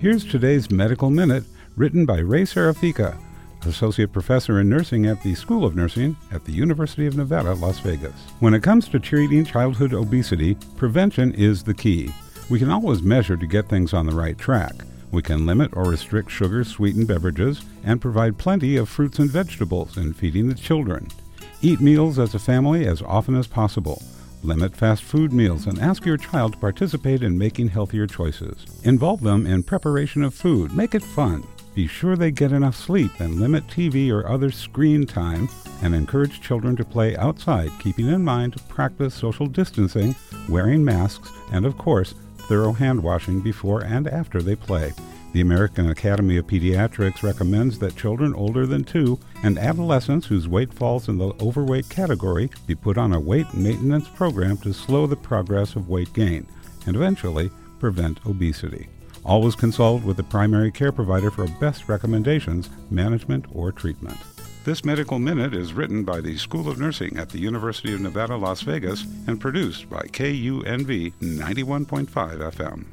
Here's today's Medical Minute, written by Ray Serafica, Associate Professor in Nursing at the School of Nursing at the University of Nevada, Las Vegas. When it comes to treating childhood obesity, prevention is the key. We can always measure to get things on the right track. We can limit or restrict sugar sweetened beverages and provide plenty of fruits and vegetables in feeding the children. Eat meals as a family as often as possible. Limit fast food meals and ask your child to participate in making healthier choices. Involve them in preparation of food. Make it fun. Be sure they get enough sleep and limit TV or other screen time and encourage children to play outside, keeping in mind to practice social distancing, wearing masks, and of course, thorough hand washing before and after they play. The American Academy of Pediatrics recommends that children older than two and adolescents whose weight falls in the overweight category be put on a weight maintenance program to slow the progress of weight gain and eventually prevent obesity. Always consult with the primary care provider for best recommendations, management, or treatment. This Medical Minute is written by the School of Nursing at the University of Nevada, Las Vegas, and produced by KUNV 91.5 FM.